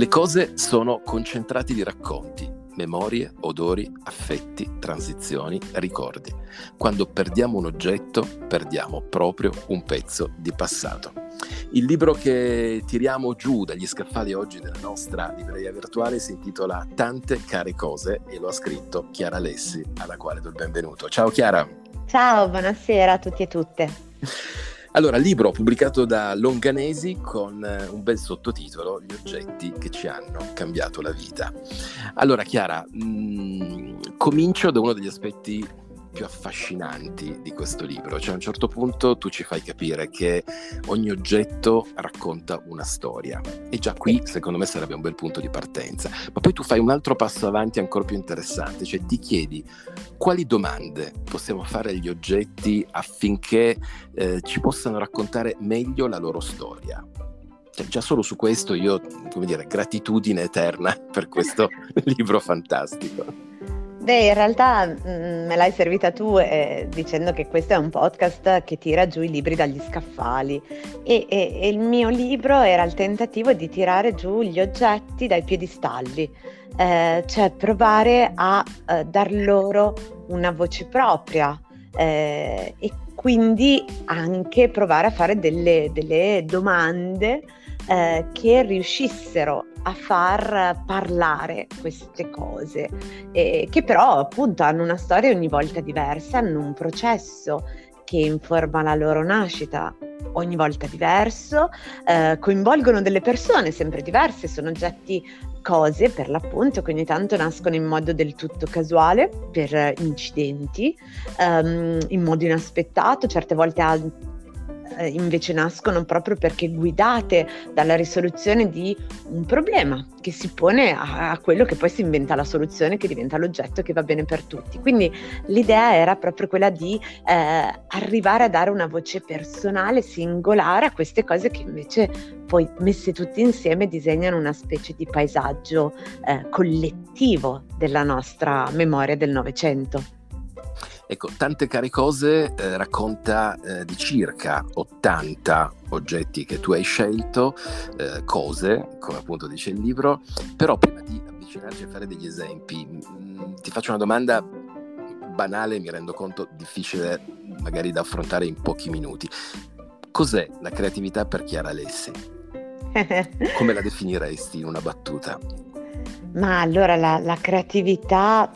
Le cose sono concentrati di racconti, memorie, odori, affetti, transizioni, ricordi. Quando perdiamo un oggetto, perdiamo proprio un pezzo di passato. Il libro che tiriamo giù dagli scaffali oggi della nostra libreria virtuale si intitola Tante care cose e lo ha scritto Chiara Lessi, alla quale do il benvenuto. Ciao Chiara. Ciao, buonasera a tutti e tutte. Allora, libro pubblicato da Longanesi con eh, un bel sottotitolo, Gli oggetti che ci hanno cambiato la vita. Allora, Chiara, mh, mm, comincio da uno degli aspetti più affascinanti di questo libro. Cioè a un certo punto tu ci fai capire che ogni oggetto racconta una storia e già qui secondo me sarebbe un bel punto di partenza. Ma poi tu fai un altro passo avanti ancora più interessante, cioè ti chiedi quali domande possiamo fare agli oggetti affinché eh, ci possano raccontare meglio la loro storia. Cioè, già solo su questo io, come dire, gratitudine eterna per questo libro fantastico. Beh, in realtà mh, mm, me l'hai servita tu eh, dicendo che questo è un podcast che tira giù i libri dagli scaffali. E, e, e, il mio libro era il tentativo di tirare giù gli oggetti dai piedistalli, eh, cioè provare a eh, dar loro una voce propria eh, e quindi anche provare a fare delle, delle domande eh, che riuscissero a far parlare queste cose, eh, che però appunto hanno una storia ogni volta diversa, hanno un processo che informa la loro nascita ogni volta diverso, eh, coinvolgono delle persone sempre diverse, sono oggetti cose per l'appunto che ogni tanto nascono in modo del tutto casuale per incidenti, um, in modo inaspettato, certe volte eh, invece nascono proprio perché guidate dalla risoluzione di un problema che si pone a, a, quello che poi si inventa la soluzione che diventa l'oggetto che va bene per tutti. Quindi l'idea era proprio quella di eh, arrivare a dare una voce personale, singolare a queste cose che invece poi messe tutte insieme disegnano una specie di paesaggio eh, collettivo della nostra memoria del Novecento. Ecco, Tante care cose eh, racconta eh, di circa 80 oggetti che tu hai scelto, eh, cose, come appunto dice il libro, però prima di avvicinarci a fare degli esempi, mh, mm, ti faccio una domanda banale, mi rendo conto difficile magari da affrontare in pochi minuti. Cos'è la creatività per Chiara Alessi? Come la definiresti in una battuta? Ma allora la, la creatività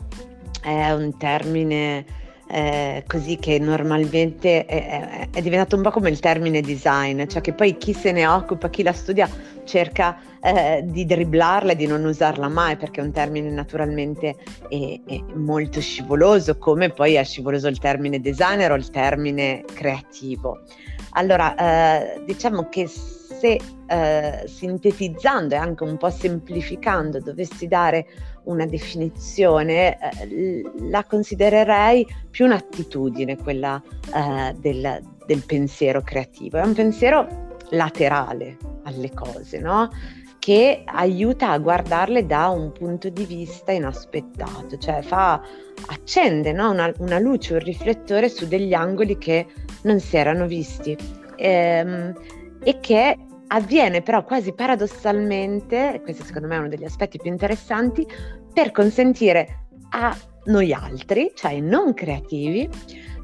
è un termine eh, così che normalmente è, è, diventato un po' come il termine design, cioè che poi chi se ne occupa, chi la studia cerca eh, di dribblarla e di non usarla mai perché è un termine naturalmente è, è molto scivoloso, come poi è scivoloso il termine designer o il termine creativo. Allora, eh, diciamo che se eh, sintetizzando e anche un po' semplificando dovessi dare una definizione, eh, la considererei più un'attitudine, quella eh, del, del, pensiero creativo. È un pensiero laterale alle cose, no? che aiuta a guardarle da un punto di vista inaspettato, cioè fa, accende no? una, una, luce, un riflettore su degli angoli che non si erano visti ehm, e che avviene però quasi paradossalmente, questo secondo me è uno degli aspetti più interessanti, per consentire a noi altri, cioè i non creativi,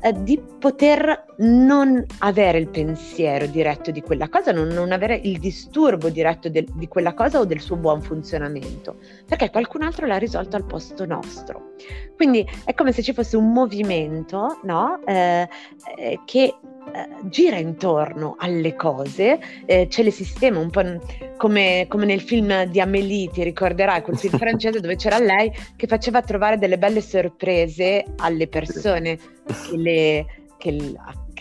eh, di poter non avere il pensiero diretto di quella cosa, non, non avere il disturbo diretto del, di quella cosa o del suo buon funzionamento, perché qualcun altro l'ha risolto al posto nostro. Quindi è come se ci fosse un movimento no? eh, eh, che eh, gira intorno alle cose, eh, ce le sistema un po' come, come, nel film di Amélie, ti ricorderai, quel film francese dove c'era lei che faceva trovare delle belle sorprese alle persone che le, che,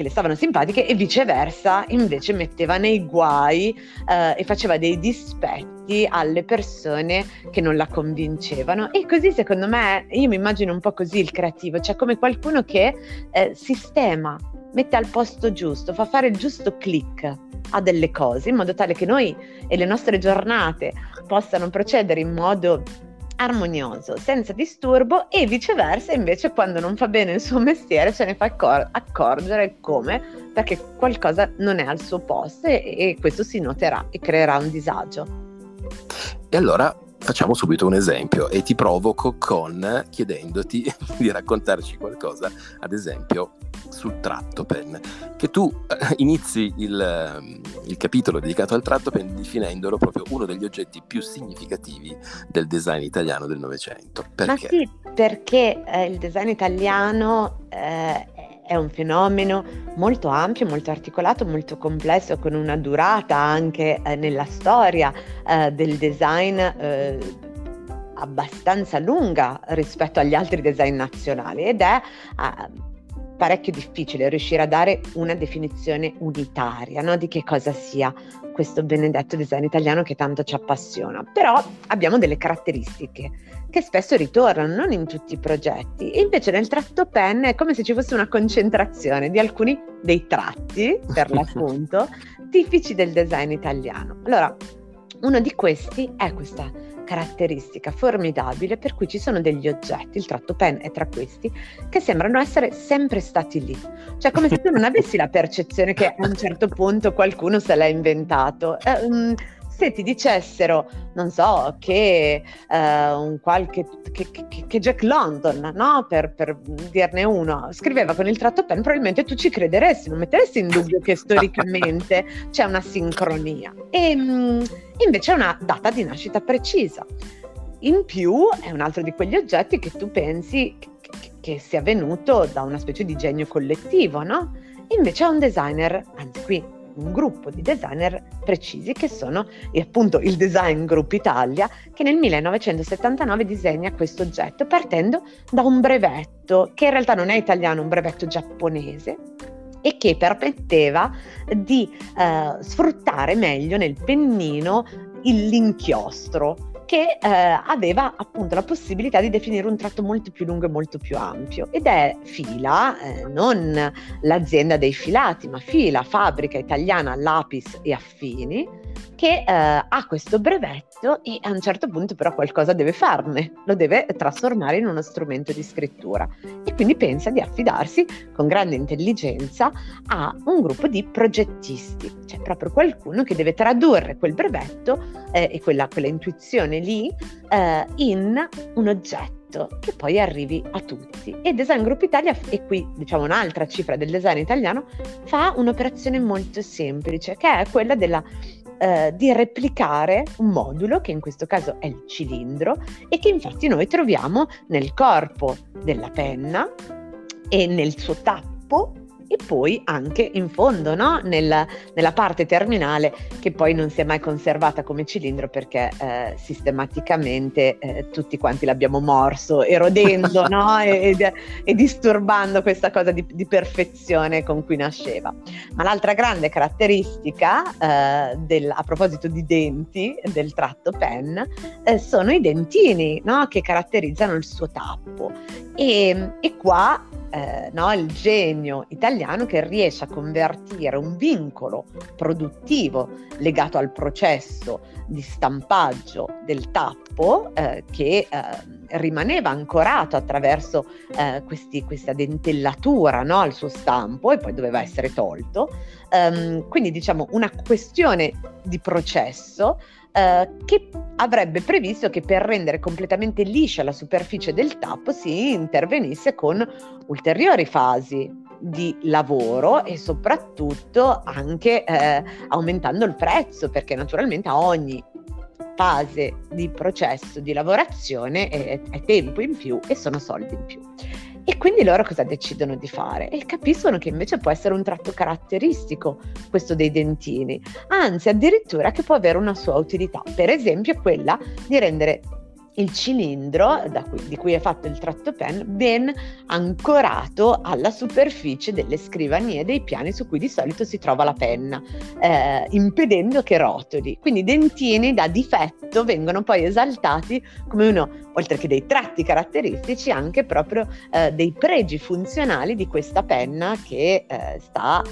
che le stavano simpatiche e viceversa invece metteva nei guai eh, e faceva dei dispetti alle persone che non la convincevano. E così secondo me io mi immagino un po' così il creativo, cioè come qualcuno che eh, sistema mette al posto giusto, fa fare il giusto click a delle cose in modo tale che noi e le nostre giornate possano procedere in modo armonioso, senza disturbo e viceversa invece quando non fa bene il suo mestiere ce ne fa accor- accorgere come perché qualcosa non è al suo posto e, e questo si noterà e creerà un disagio. E allora facciamo subito un esempio e ti provoco con chiedendoti di raccontarci qualcosa, ad esempio sul tratto pen, che tu eh, inizi il, il, capitolo dedicato al tratto pen definendolo proprio uno degli oggetti più significativi del design italiano del Novecento. Ma sì, perché eh, il design italiano eh, è un fenomeno molto ampio, molto articolato, molto complesso, con una durata anche eh, nella storia eh, del design eh, abbastanza lunga rispetto agli altri design nazionali ed è eh, parecchio difficile riuscire a dare una definizione unitaria no? di che cosa sia questo benedetto design italiano che tanto ci appassiona. Però abbiamo delle caratteristiche che spesso ritornano, non in tutti i progetti. E invece nel tratto pen è come se ci fosse una concentrazione di alcuni dei tratti, per l'appunto, tipici del design italiano. Allora, uno di questi è questa caratteristica formidabile per cui ci sono degli oggetti, il tratto pen è tra questi, che sembrano essere sempre stati lì. Cioè come se tu non avessi la percezione che a un certo punto qualcuno se l'ha inventato. Eh, se ti dicessero, non so, che eh, un qualche che, che, che, Jack London, no? per, per, dirne uno, scriveva con il tratto pen, probabilmente tu ci crederesti, non metteresti in dubbio che storicamente c'è una sincronia. E mh, invece è una data di nascita precisa. In più è un altro di quegli oggetti che tu pensi che, che sia venuto da una specie di genio collettivo, no? Invece è un designer, anzi qui un gruppo di designer precisi che sono appunto il Design Group Italia che nel 1979 disegna questo oggetto partendo da un brevetto che in realtà non è italiano, un brevetto giapponese e che permetteva di eh, sfruttare meglio nel pennino l'inchiostro che eh, aveva appunto la possibilità di definire un tratto molto più lungo e molto più ampio ed è Fila, eh, non l'azienda dei filati, ma Fila, fabbrica italiana Lapis e Affini, che eh, ha questo brevetto e a un certo punto però qualcosa deve farne, lo deve trasformare in uno strumento di scrittura. E quindi pensa di affidarsi con grande intelligenza a un gruppo di progettisti, cioè proprio qualcuno che deve tradurre quel brevetto eh, e quella, quella, intuizione lì eh, in un oggetto che poi arrivi a tutti. E Design Group Italia, e qui diciamo un'altra cifra del design italiano, fa un'operazione molto semplice, che è quella della eh, di replicare un modulo che in questo caso è il cilindro e che infatti noi troviamo nel corpo della penna e nel suo tappo e poi anche in fondo, no? Nel, nella parte terminale che poi non si è mai conservata come cilindro perché eh, sistematicamente eh, tutti quanti l'abbiamo morso, erodendo no? e, e, e, disturbando questa cosa di, di, perfezione con cui nasceva. Ma l'altra grande caratteristica eh, del, a proposito di denti del tratto pen eh, sono i dentini no? che caratterizzano il suo tappo e, e qua eh, no, il genio italiano che riesce a convertire un vincolo produttivo legato al processo di stampaggio del tappo eh, che eh, rimaneva ancorato attraverso eh, questi, questa dentellatura no, al suo stampo e poi doveva essere tolto. Um, quindi diciamo una questione di processo eh, che avrebbe previsto che per rendere completamente liscia la superficie del tappo si intervenisse con ulteriori fasi di lavoro e soprattutto anche eh, aumentando il prezzo perché naturalmente a ogni fase di processo di lavorazione è, è tempo in più e sono soldi in più. E quindi loro cosa decidono di fare? E capiscono che invece può essere un tratto caratteristico questo dei dentini, anzi addirittura che può avere una sua utilità, per esempio quella di rendere il cilindro cui, di cui è fatto il tratto pen ben ancorato alla superficie delle scrivanie dei piani su cui di solito si trova la penna, eh, impedendo che rotoli. Quindi i dentini da difetto vengono poi esaltati come uno, oltre che dei tratti caratteristici, anche proprio eh, dei pregi funzionali di questa penna che eh, sta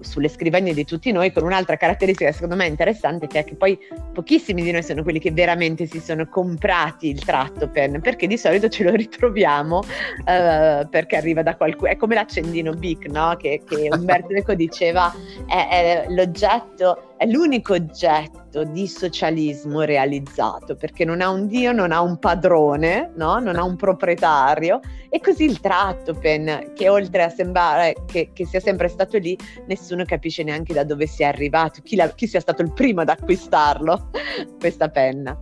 sulle scrivanie di tutti noi, con un'altra caratteristica secondo me interessante, che è che poi pochissimi di noi sono quelli che veramente si sono comprati il tratto pen, perché di solito ce lo ritroviamo uh, perché arriva da qualcuno, è come l'accendino Bic, no? che, che Umberto Eco diceva, è, è l'oggetto, è l'unico oggetto di socialismo realizzato, perché non ha un dio, non ha un padrone, no? non ha un proprietario, e così il Trattopen, che oltre a sembrare che, che sia sempre stato lì, nessuno capisce neanche da dove sia arrivato, chi, la, chi sia stato il primo ad acquistarlo, questa penna.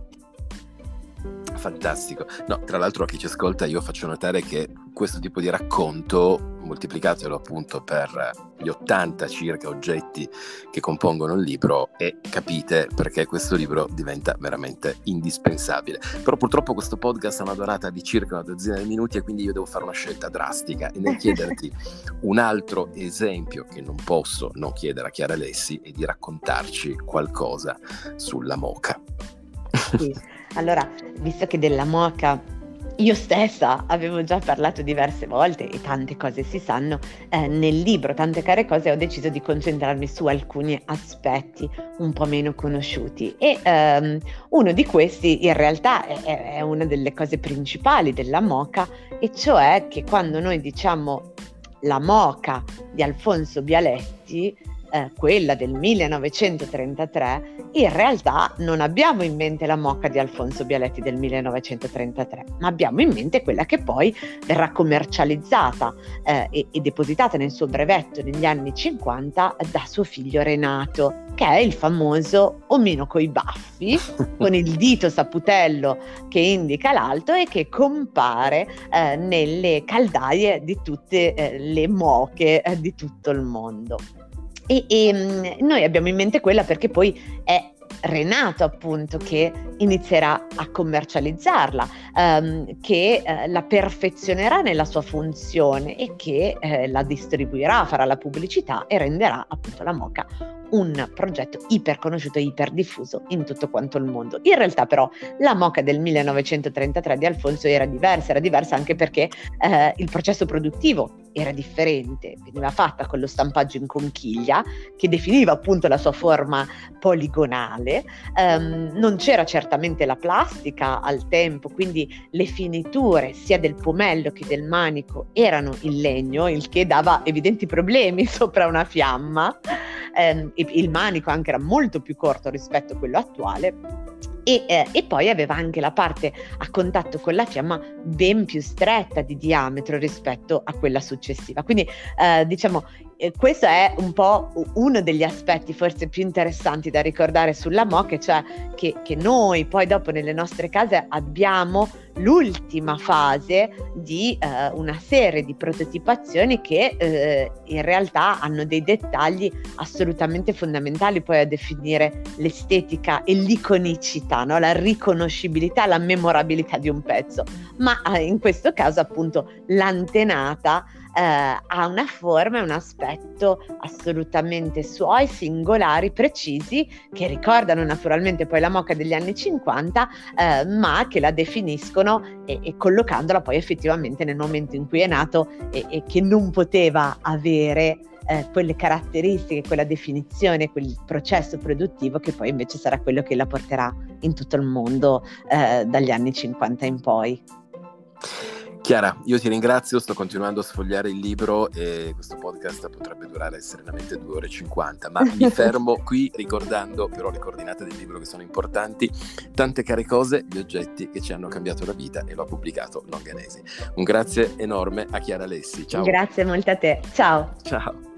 Fantastico. No, tra l'altro a chi ci ascolta io faccio notare che questo tipo di racconto, moltiplicatelo appunto per gli 80 circa oggetti che compongono il libro e capite perché questo libro diventa veramente indispensabile. Però purtroppo questo podcast ha una durata di circa una dozzina di minuti e quindi io devo fare una scelta drastica e nel chiederti un altro esempio che non posso non chiedere a Chiara Lessi è di raccontarci qualcosa sulla moca. Sì. Allora, visto che della moca io stessa avevo già parlato diverse volte e tante cose si sanno, eh, nel libro Tante care cose ho deciso di concentrarmi su alcuni aspetti un po' meno conosciuti e ehm, uno di questi in realtà è, è una delle cose principali della moca e cioè che quando noi diciamo la moca di Alfonso Bialetti, eh, quella del 1933, in realtà non abbiamo in mente la mocca di Alfonso Bialetti del 1933, ma abbiamo in mente quella che poi verrà commercializzata eh, e, e depositata nel suo brevetto negli anni 50 da suo figlio Renato, che è il famoso omino coi baffi, con il dito saputello che indica l'alto e che compare eh, nelle caldaie di tutte eh, le moche eh, di tutto il mondo. E, e mm, noi abbiamo in mente quella perché poi è Renato appunto che inizierà a commercializzarla, ehm, che eh, la perfezionerà nella sua funzione e che eh, la distribuirà, farà la pubblicità e renderà appunto la moca un progetto iper conosciuto e iper diffuso in tutto quanto il mondo. In realtà però la moca del 1933 di Alfonso era diversa, era diversa anche perché eh, il processo produttivo era differente, veniva fatta con lo stampaggio in conchiglia che definiva appunto la sua forma poligonale, um, non c'era certamente la plastica al tempo, quindi le finiture sia del pomello che del manico erano in legno, il che dava evidenti problemi sopra una fiamma. Ehm, il manico anche era molto più corto rispetto a quello attuale e, eh, e, poi aveva anche la parte a contatto con la fiamma ben più stretta di diametro rispetto a quella successiva. Quindi eh, diciamo eh, questo è un po' uno degli aspetti forse più interessanti da ricordare sulla MOC, cioè che, che noi poi dopo nelle nostre case abbiamo l'ultima fase di eh, una serie di prototipazioni che eh, in realtà hanno dei dettagli assolutamente fondamentali poi a definire l'estetica e l'iconicità, no? la riconoscibilità, la memorabilità di un pezzo, ma eh, in questo caso appunto l'antenata eh, ha una forma e un aspetto assolutamente suoi, singolari, precisi, che ricordano naturalmente poi la moca degli anni 50, eh, ma che la definiscono e, e, collocandola poi effettivamente nel momento in cui è nato e, e che non poteva avere eh, quelle caratteristiche, quella definizione, quel processo produttivo che poi invece sarà quello che la porterà in tutto il mondo eh, dagli anni 50 in poi. Chiara, io ti ringrazio, sto continuando a sfogliare il libro e questo podcast potrebbe durare serenamente 2 ore e 50, ma mi fermo qui ricordando però le coordinate del libro che sono importanti, tante care cose, gli oggetti che ci hanno cambiato la vita e l'ho pubblicato Longanesi. Un grazie enorme a Chiara Lessi, ciao. Grazie molto a te, ciao. Ciao.